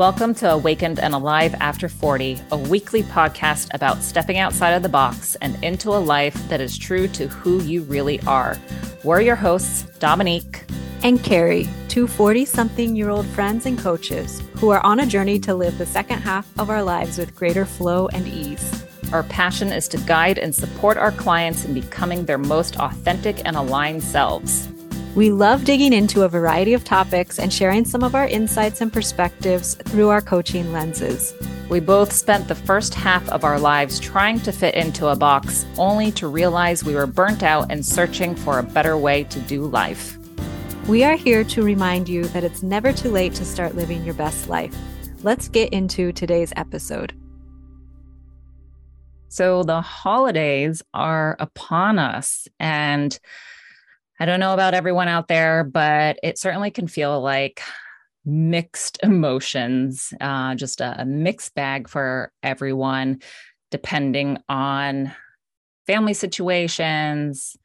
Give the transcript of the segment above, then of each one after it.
Welcome to Awakened and Alive After 40, a weekly podcast about stepping outside of the box and into a life that is true to who you really are. We're your hosts, Dominique and Karrie, two 40 something year old friends and coaches who are on a journey to live the second half of our lives with greater flow and ease. Our passion is to guide and support our clients in becoming their most authentic and aligned selves. We love digging into a variety of topics and sharing some of our insights and perspectives through our coaching lenses. We both spent the first half of our lives trying to fit into a box, only to realize we were burnt out and searching for a better way to do life. We are here to remind you that it's never too late to start living your best life. Let's get into today's episode. So, the holidays are upon us, and I don't know about everyone out there, but it certainly can feel like mixed emotions, uh, just a, a mixed bag for everyone, depending on family situations,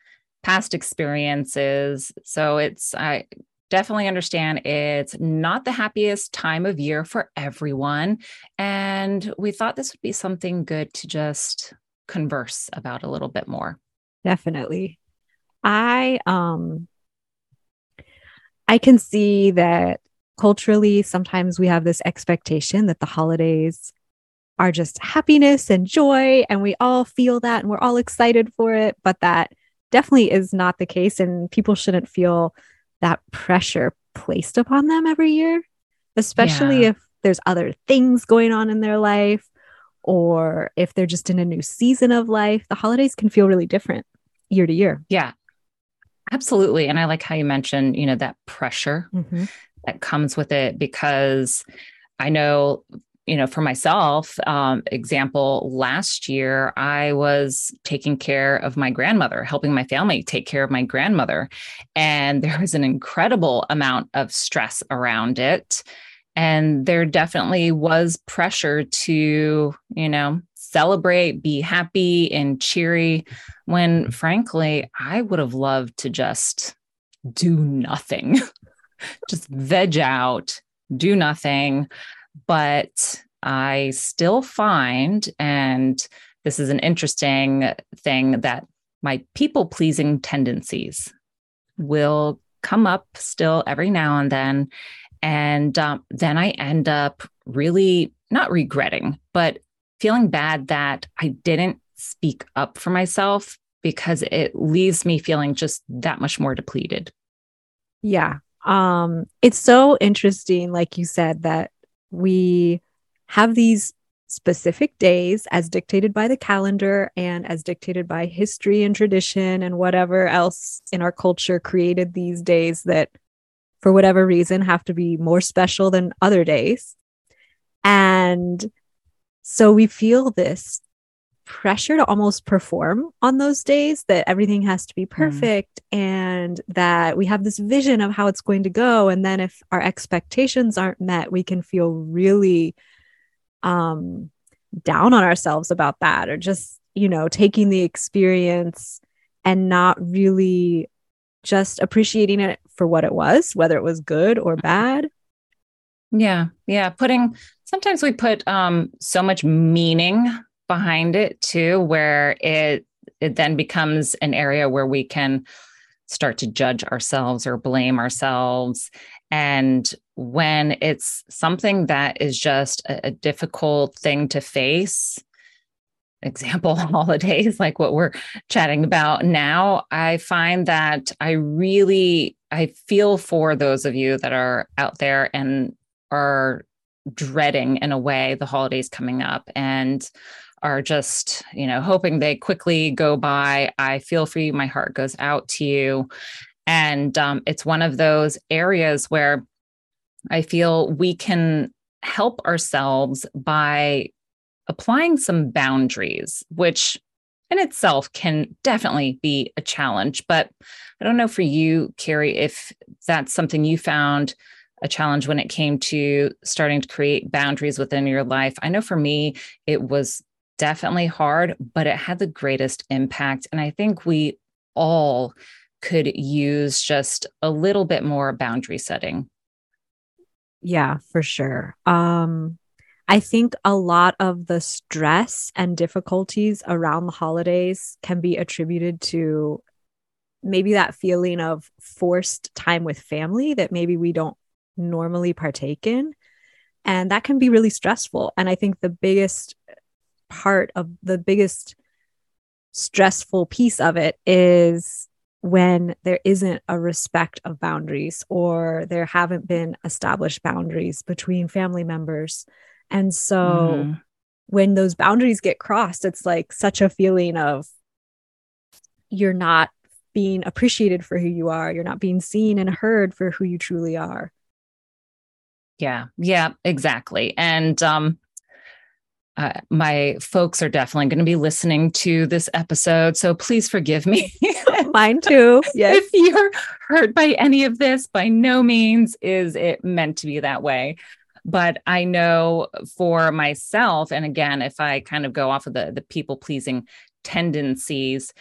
past experiences. So it's, I definitely understand it's not the happiest time of year for everyone. And we thought this would be something good to just converse about a little bit more. Definitely. I um I can see that culturally sometimes we have this expectation that the holidays are just happiness and joy and we all feel that and we're all excited for it but that definitely is not the case and people shouldn't feel that pressure placed upon them every year especially yeah. if there's other things going on in their life or if they're just in a new season of life. The holidays can feel really different year to year. Yeah Absolutely. And I like how you mentioned, you know, that pressure mm-hmm. that comes with it because I know, you know, for myself, um, example, last year I was taking care of my grandmother, helping my family take care of my grandmother. And there was an incredible amount of stress around it. And there definitely was pressure to, you know, celebrate, be happy and cheery. When frankly, I would have loved to just do nothing, just veg out, do nothing. But I still find, and this is an interesting thing, that my people pleasing tendencies will come up still every now and then. And um, then I end up really not regretting, but feeling bad that I didn't speak up for myself because it leaves me feeling just that much more depleted. Yeah. Um it's so interesting like you said that we have these specific days as dictated by the calendar and as dictated by history and tradition and whatever else in our culture created these days that for whatever reason have to be more special than other days. And so we feel this pressure to almost perform on those days that everything has to be hmm. perfect mm. and that we have this vision of how it's going to go and then if our expectations aren't met we can feel really um down on ourselves about that or just you know taking the experience and not really just appreciating it for what it was whether it was good or mm-hmm. bad yeah yeah putting sometimes we put um, so much meaning behind it too, where it it then becomes an area where we can start to judge ourselves or blame ourselves. And when it's something that is just a, a difficult thing to face, example holidays like what we're chatting about now i find that i really i feel for those of you that are out there and are dreading in a way the holidays coming up and are just, you know, hoping they quickly go by. I feel for you. My heart goes out to you. And um, it's one of those areas where I feel we can help ourselves by applying some boundaries, which in itself can definitely be a challenge. But I don't know for you, Karrie, if that's something you found a challenge when it came to starting to create boundaries within your life. I know for me, it was definitely hard, but it had the greatest impact. And I think we all could use just a little bit more boundary setting. Yeah, for sure. Um, I think a lot of the stress and difficulties around the holidays can be attributed to maybe that feeling of forced time with family that maybe we don't normally partake in. And that can be really stressful. And I think the biggest part of the biggest stressful piece of it is when there isn't a respect of boundaries or there haven't been established boundaries between family members. And so mm. when those boundaries get crossed, it's like such a feeling of you're not being appreciated for who you are, you're not being seen and heard for who you truly are. Yeah, yeah, exactly. And um uh, my folks are definitely going to be listening to this episode. So please forgive me. Mine too. Yes. if you're hurt by any of this, by no means is it meant to be that way. But I know for myself, and again, if I kind of go off of the, the people pleasing tendencies,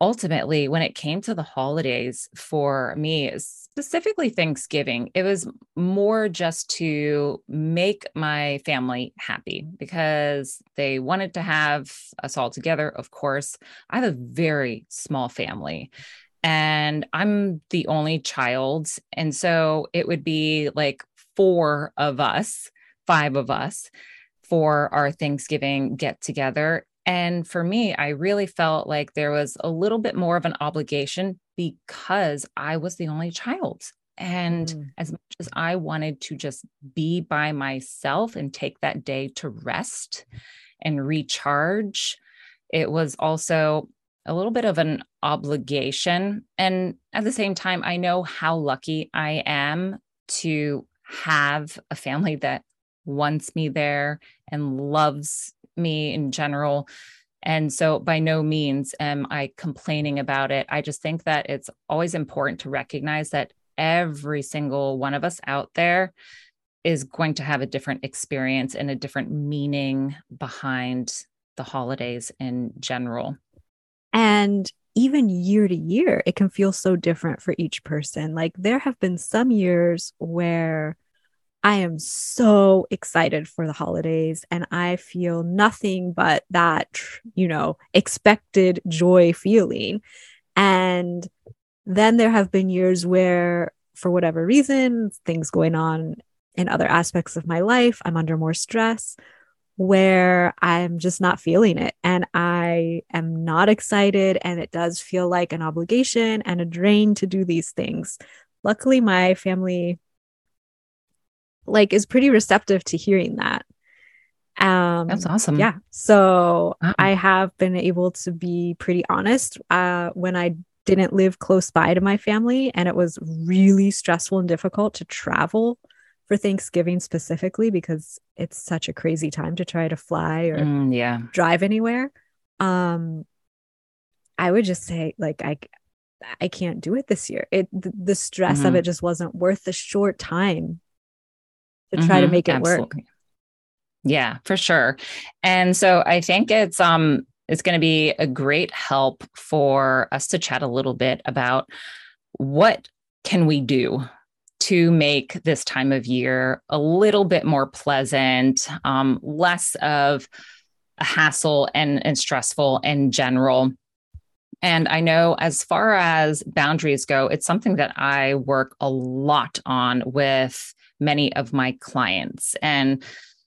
ultimately, when it came to the holidays for me, specifically Thanksgiving, it was more just to make my family happy because they wanted to have us all together. Of course, I have a very small family and I'm the only child. And so it would be like four of us, five of us for our Thanksgiving get together. And for me, I really felt like there was a little bit more of an obligation because I was the only child. And mm. as much as I wanted to just be by myself and take that day to rest and recharge, it was also a little bit of an obligation. And at the same time, I know how lucky I am to have a family that wants me there and loves me in general. And so, by no means am I complaining about it. I just think that it's always important to recognize that every single one of us out there is going to have a different experience and a different meaning behind the holidays in general. And even year to year, it can feel so different for each person. Like, there have been some years where I am so excited for the holidays and I feel nothing but that, you know, expected joy feeling. And then there have been years where, for whatever reason, things going on in other aspects of my life, I'm under more stress where I'm just not feeling it and I am not excited. And it does feel like an obligation and a drain to do these things. Luckily, my family like is pretty receptive to hearing that. Um, That's awesome. Yeah. So wow. I have been able to be pretty honest uh, when I didn't live close by to my family and it was really stressful and difficult to travel for Thanksgiving specifically because it's such a crazy time to try to fly or mm, yeah. drive anywhere. Um, I would just say like I I can't do it this year. It the, the stress mm-hmm. of it just wasn't worth the short time to try mm-hmm, to make it absolutely. work. Yeah, for sure. And so I think it's um it's going to be a great help for us to chat a little bit about what can we do to make this time of year a little bit more pleasant, um, less of a hassle and, and stressful in general. And I know as far as boundaries go, it's something that I work a lot on with many of my clients. And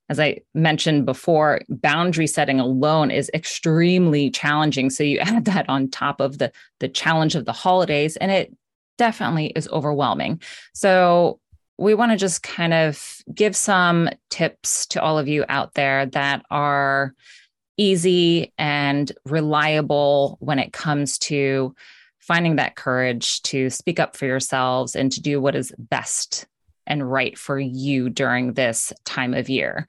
as I mentioned before, boundary setting alone is extremely challenging. So you add that on top of the the challenge of the holidays, and it definitely is overwhelming. So we want to just kind of give some tips to all of you out there that are easy and reliable when it comes to finding that courage to speak up for yourselves and to do what is best and right for you during this time of year.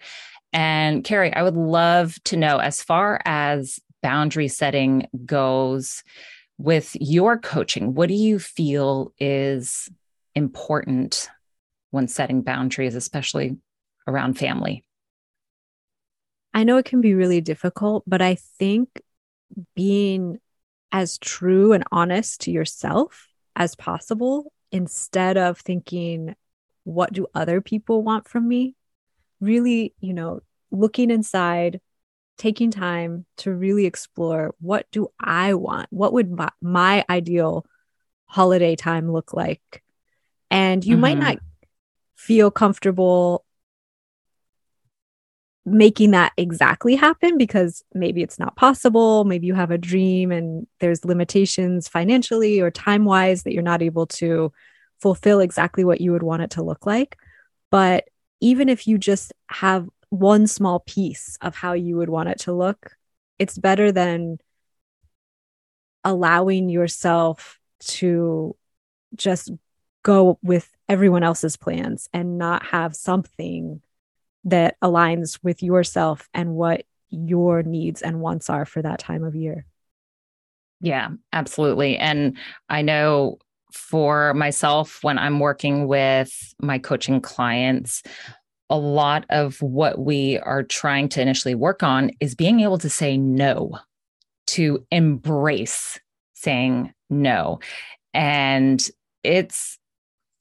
And Karrie, I would love to know as far as boundary setting goes with your coaching, what do you feel is important when setting boundaries, especially around family? I know it can be really difficult, but I think being as true and honest to yourself as possible instead of thinking what do other people want from me? Really, you know, looking inside, taking time to really explore what do I want? What would my, my ideal holiday time look like? And you mm-hmm. might not feel comfortable making that exactly happen because maybe it's not possible. Maybe you have a dream and there's limitations financially or time wise that you're not able to fulfill exactly what you would want it to look like. But even if you just have one small piece of how you would want it to look, it's better than allowing yourself to just go with everyone else's plans and not have something that aligns with yourself and what your needs and wants are for that time of year. Yeah, absolutely. And I know for myself, when I'm working with my coaching clients, a lot of what we are trying to initially work on is being able to say no, to embrace saying no. And it's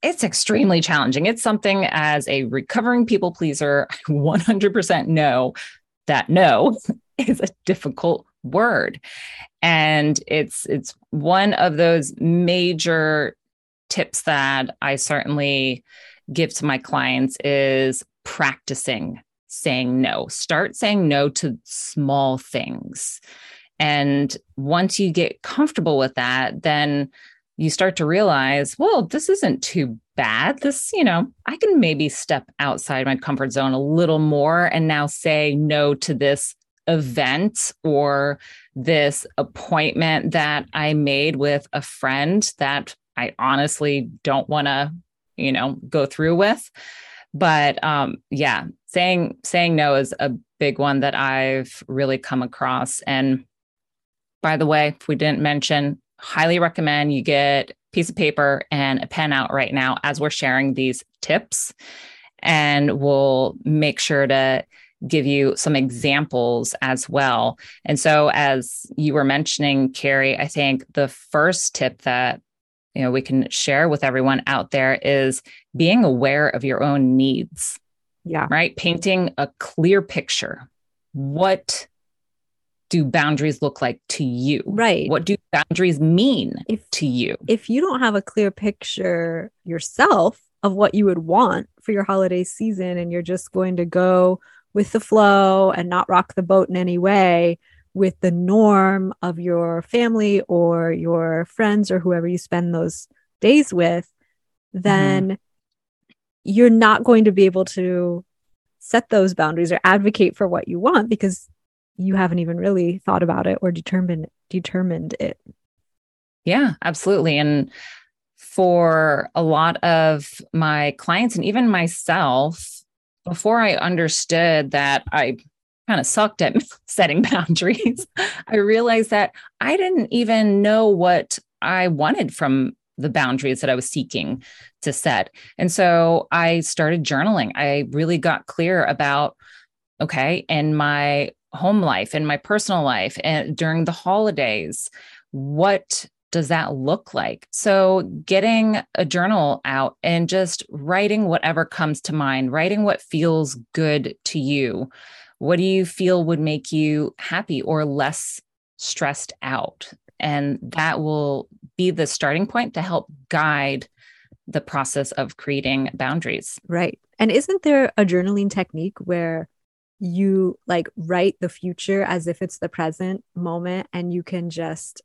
it's extremely challenging. It's something as a recovering people pleaser, I 100% know that no is a difficult word. And it's it's one of those major tips that I certainly give to my clients is practicing saying no. Start saying no to small things. And once you get comfortable with that, then you start to realize, well, this isn't too bad. This, you know, I can maybe step outside my comfort zone a little more and now say no to this event or this appointment that I made with a friend that I honestly don't want to, you know, go through with. But um yeah, saying saying no is a big one that I've really come across and by the way, if we didn't mention, highly recommend you get a piece of paper and a pen out right now as we're sharing these tips and we'll make sure to give you some examples as well. And so as you were mentioning Karrie, I think the first tip that you know we can share with everyone out there is being aware of your own needs. Yeah. Right? Painting a clear picture. What do boundaries look like to you? Right. What do boundaries mean if, to you? If you don't have a clear picture yourself of what you would want for your holiday season and you're just going to go with the flow and not rock the boat in any way with the norm of your family or your friends or whoever you spend those days with, then mm-hmm. you're not going to be able to set those boundaries or advocate for what you want because you haven't even really thought about it or determined determined it. Yeah, absolutely. And for a lot of my clients and even myself, before I understood that I kind of sucked at setting boundaries, I realized that I didn't even know what I wanted from the boundaries that I was seeking to set. And so I started journaling. I really got clear about okay, in my home life in my personal life and during the holidays what does that look like? So getting a journal out and just writing whatever comes to mind writing what feels good to you. What do you feel would make you happy or less stressed out? And that will be the starting point to help guide the process of creating boundaries. Right. And isn't there a journaling technique where you like write the future as if it's the present moment and you can just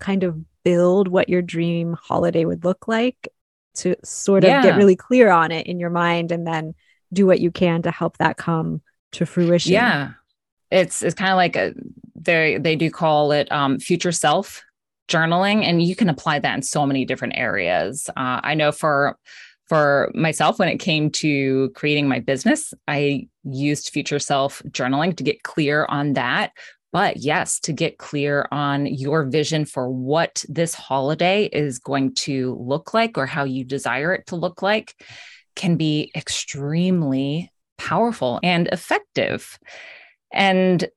kind of build what your dream holiday would look like to sort of yeah. get really clear on it in your mind and then do what you can to help that come to fruition. Yeah. It's it's kind of like a they they do call it um, future self journaling and you can apply that in so many different areas. Uh, I know for for myself when it came to creating my business i used future self journaling to get clear on that but yes to get clear on your vision for what this holiday is going to look like or how you desire it to look like can be extremely powerful and effective. And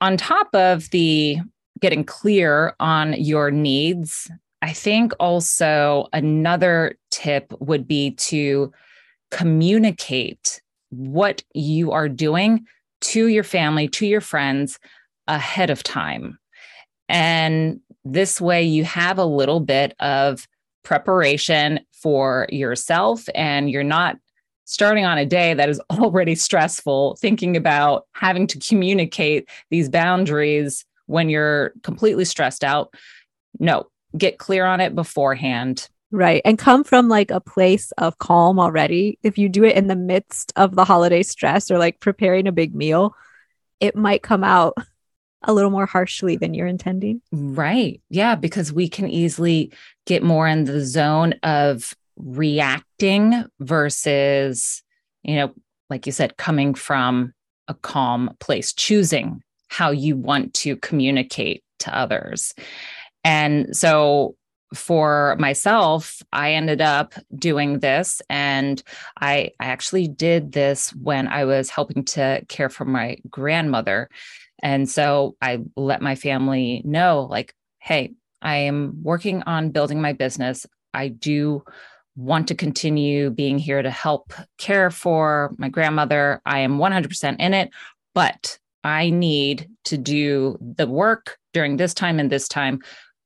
on top of the getting clear on your needs I think also another tip would be to communicate what you are doing to your family, to your friends ahead of time. And this way, you have a little bit of preparation for yourself, and you're not starting on a day that is already stressful, thinking about having to communicate these boundaries when you're completely stressed out. No, get clear on it beforehand. Right. And come from like a place of calm already. If you do it in the midst of the holiday stress or like preparing a big meal, it might come out a little more harshly than you're intending. Right. Yeah. Because we can easily get more in the zone of reacting versus, you know, like you said, coming from a calm place, choosing how you want to communicate to others. And so for myself, I ended up doing this and I, I actually did this when I was helping to care for my grandmother. And so I let my family know like, hey, I am working on building my business. I do want to continue being here to help care for my grandmother. I am 100% in it, but I need to do the work during this time and this time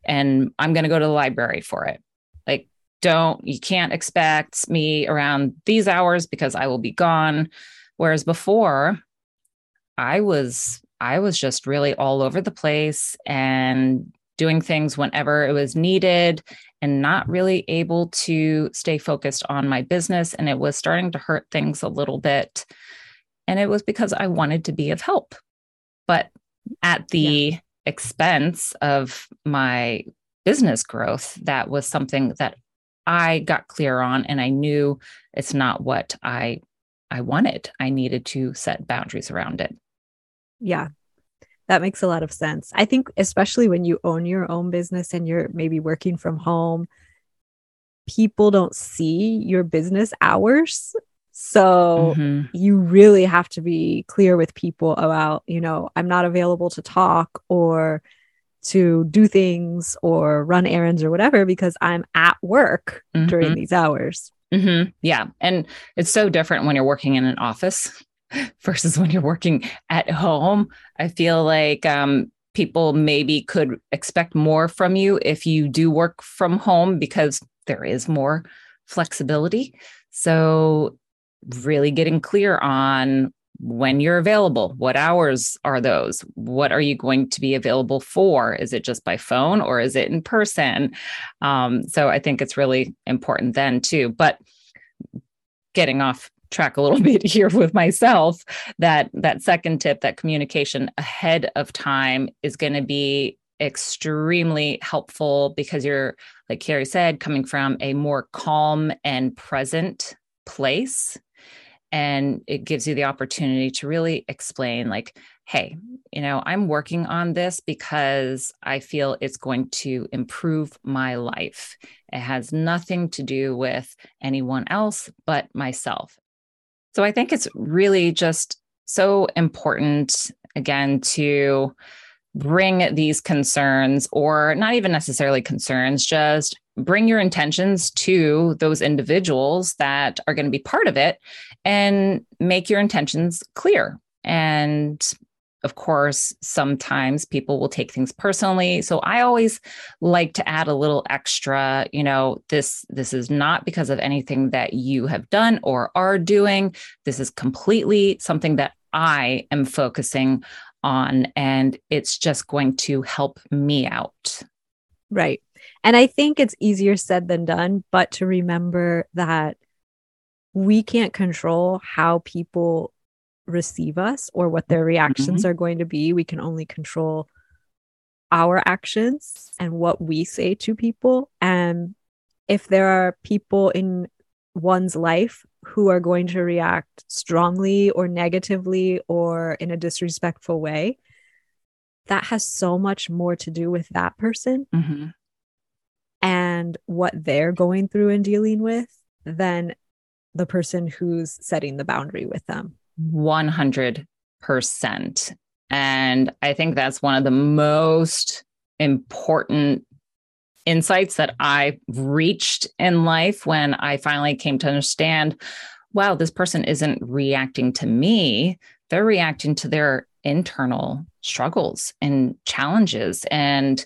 and I'm going to go to the library for it. Like, don't, you can't expect me around these hours because I will be gone. Whereas before, I was, I was just really all over the place and doing things whenever it was needed and not really able to stay focused on my business. And it was starting to hurt things a little bit. And it was because I wanted to be of help. But at the yeah expense of my business growth, that was something that I got clear on and I knew it's not what I I wanted. I needed to set boundaries around it. Yeah. That makes a lot of sense. I think especially when you own your own business and you're maybe working from home, people don't see your business hours so mm-hmm. you really have to be clear with people about, you know, I'm not available to talk or to do things or run errands or whatever because I'm at work mm-hmm. during these hours. Mm-hmm. Yeah. And it's so different when you're working in an office versus when you're working at home. I feel like um, people maybe could expect more from you if you do work from home because there is more flexibility. So really getting clear on when you're available what hours are those what are you going to be available for is it just by phone or is it in person um, so i think it's really important then too but getting off track a little bit here with myself that that second tip that communication ahead of time is going to be extremely helpful because you're like karrie said coming from a more calm and present place. And it gives you the opportunity to really explain like hey you know i'm working on this because i feel it's going to improve my life. It has nothing to do with anyone else but myself so i think it's really just so important again to bring these concerns or not even necessarily concerns just bring your intentions to those individuals that are going to be part of it and make your intentions clear. And of course, sometimes people will take things personally. So I always like to add a little extra, you know, this this is not because of anything that you have done or are doing. This is completely something that I am focusing on and it's just going to help me out. Right. And I think it's easier said than done, but to remember that we can't control how people receive us or what their reactions mm-hmm. are going to be. We can only control our actions and what we say to people. And if there are people in one's life who are going to react strongly or negatively or in a disrespectful way, that has so much more to do with that person mm-hmm. and what they're going through and dealing with than the person who's setting the boundary with them. 100%. And I think that's one of the most important insights that I reached in life when I finally came to understand wow, this person isn't reacting to me. They're reacting to their internal struggles and challenges. And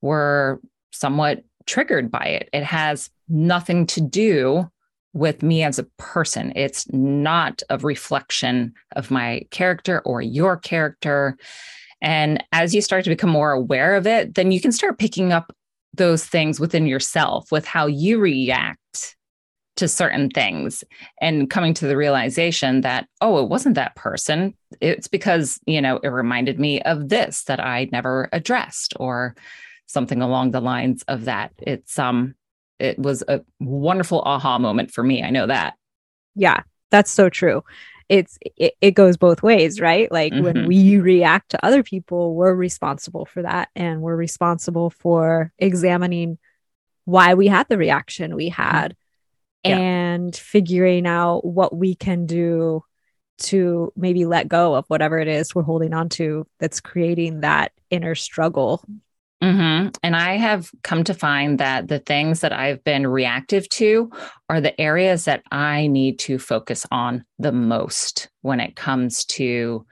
we're somewhat triggered by it. It has nothing to do with me as a person. It's not a reflection of my character or your character. And as you start to become more aware of it, then you can start picking up those things within yourself with how you react to certain things and coming to the realization that oh it wasn't that person it's because you know it reminded me of this that i never addressed or something along the lines of that it's um it was a wonderful aha moment for me i know that yeah that's so true it's it, it goes both ways right like mm-hmm. when we react to other people we're responsible for that and we're responsible for examining why we had the reaction we had yeah. and figuring out what we can do to maybe let go of whatever it is we're holding on to that's creating that inner struggle. Mm-hmm. And I have come to find that the things that I've been reactive to are the areas that I need to focus on the most when it comes to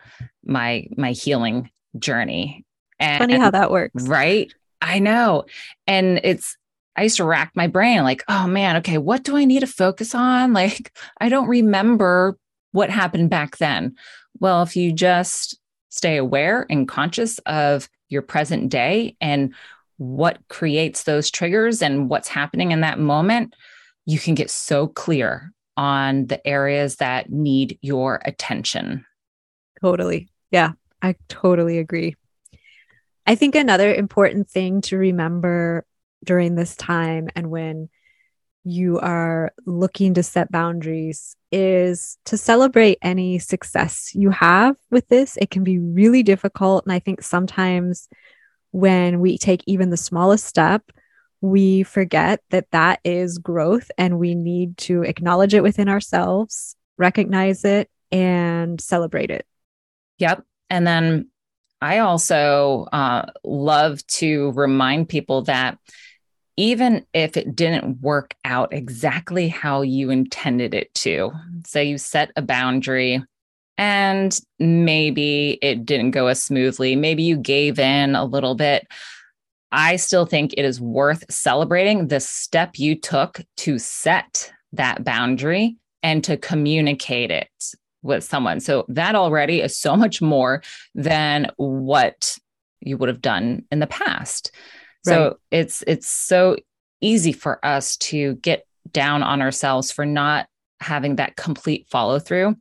my my healing journey. And, Funny how that works, right? I know, and it's I used to rack my brain like, oh man, okay, what do I need to focus on? Like, I don't remember what happened back then. Well, if you just stay aware and conscious of your present day and what creates those triggers and what's happening in that moment, you can get so clear on the areas that need your attention. Totally. Yeah, I totally agree. I think another important thing to remember during this time and when you are looking to set boundaries is to celebrate any success you have with this. It can be really difficult. And I think sometimes when we take even the smallest step, we forget that that is growth and we need to acknowledge it within ourselves, recognize it, and celebrate it. Yep. And then I also uh, love to remind people that even if it didn't work out exactly how you intended it to. Say you set a boundary and maybe it didn't go as smoothly, maybe you gave in a little bit. I still think it is worth celebrating the step you took to set that boundary and to communicate it with someone. So that already is so much more than what you would have done in the past. So right. it's it's so easy for us to get down on ourselves for not having that complete follow through,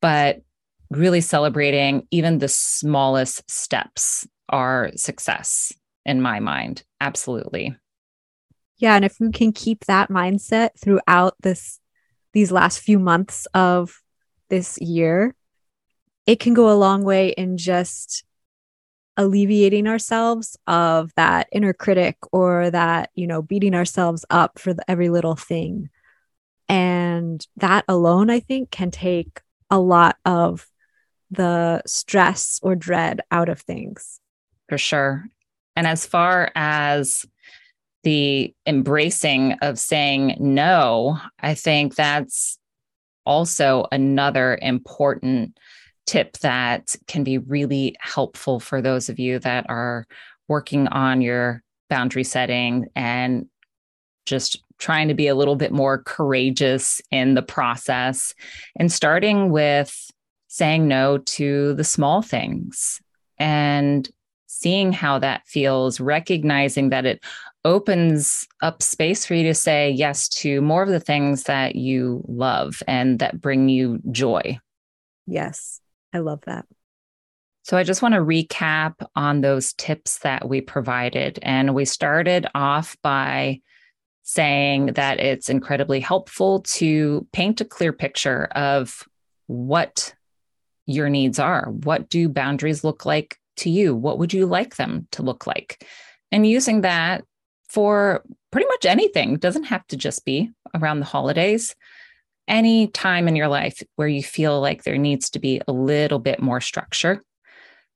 but really celebrating even the smallest steps are success in my mind. Absolutely. Yeah, and if we can keep that mindset throughout this these last few months of this year, it can go a long way in just alleviating ourselves of that inner critic or that, you know, beating ourselves up for the, every little thing. And that alone, I think, can take a lot of the stress or dread out of things. For sure. And as far as the embracing of saying no, I think that's also another important tip that can be really helpful for those of you that are working on your boundary setting and just trying to be a little bit more courageous in the process and starting with saying no to the small things and seeing how that feels, recognizing that it opens up space for you to say yes to more of the things that you love and that bring you joy. Yes. I love that. So I just want to recap on those tips that we provided. And we started off by saying that it's incredibly helpful to paint a clear picture of what your needs are. What do boundaries look like to you? What would you like them to look like? And using that for pretty much anything, it doesn't have to just be around the holidays any time in your life where you feel like there needs to be a little bit more structure,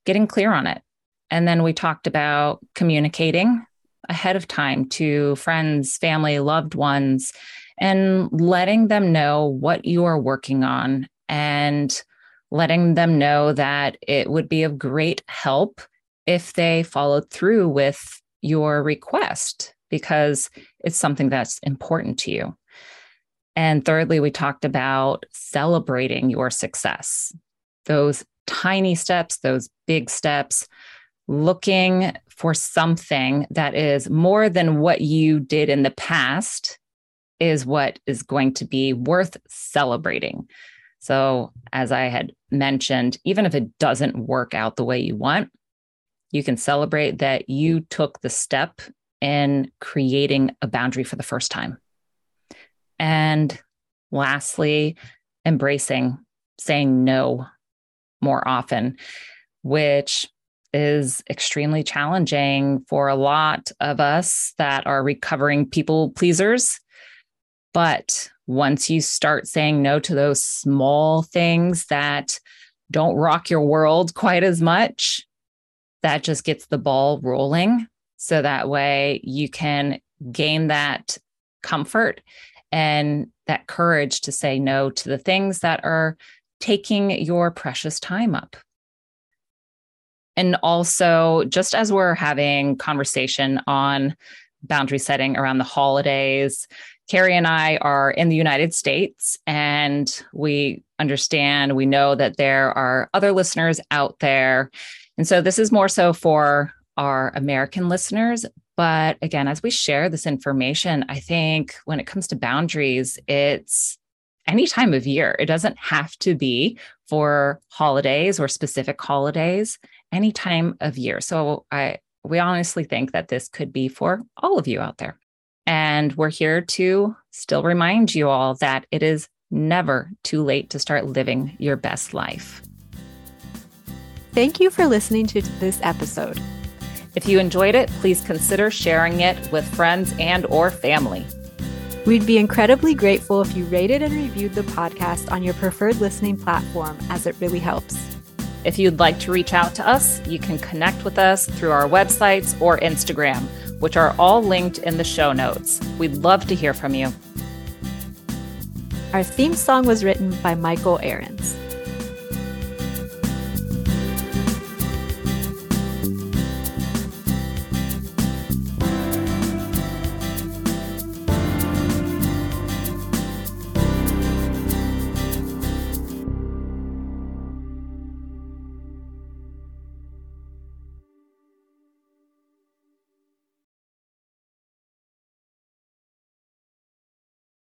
getting clear on it. And then we talked about communicating ahead of time to friends, family, loved ones, and letting them know what you are working on and letting them know that it would be of great help if they followed through with your request because it's something that's important to you. And thirdly, we talked about celebrating your success, those tiny steps, those big steps, looking for something that is more than what you did in the past is what is going to be worth celebrating. So, as I had mentioned, even if it doesn't work out the way you want, you can celebrate that you took the step in creating a boundary for the first time. And lastly, embracing saying no more often, which is extremely challenging for a lot of us that are recovering people pleasers. But once you start saying no to those small things that don't rock your world quite as much, that just gets the ball rolling. So that way you can gain that comfort and that courage to say no to the things that are taking your precious time up. And also, just as we're having conversation on boundary setting around the holidays, Karrie and I are in the United States, and we understand, we know that there are other listeners out there. And so this is more so for our American listeners. But again, as we share this information, I think when it comes to boundaries, it's any time of year. It doesn't have to be for holidays or specific holidays, any time of year. So I we honestly think that this could be for all of you out there. And we're here to still remind you all that it is never too late to start living your best life. Thank you for listening to this episode. If you enjoyed it, please consider sharing it with friends and or family. We'd be incredibly grateful if you rated and reviewed the podcast on your preferred listening platform as it really helps. If you'd like to reach out to us, you can connect with us through our websites or Instagram which are all linked in the show notes. We'd love to hear from you. Our theme song was written by Michael Ahrens.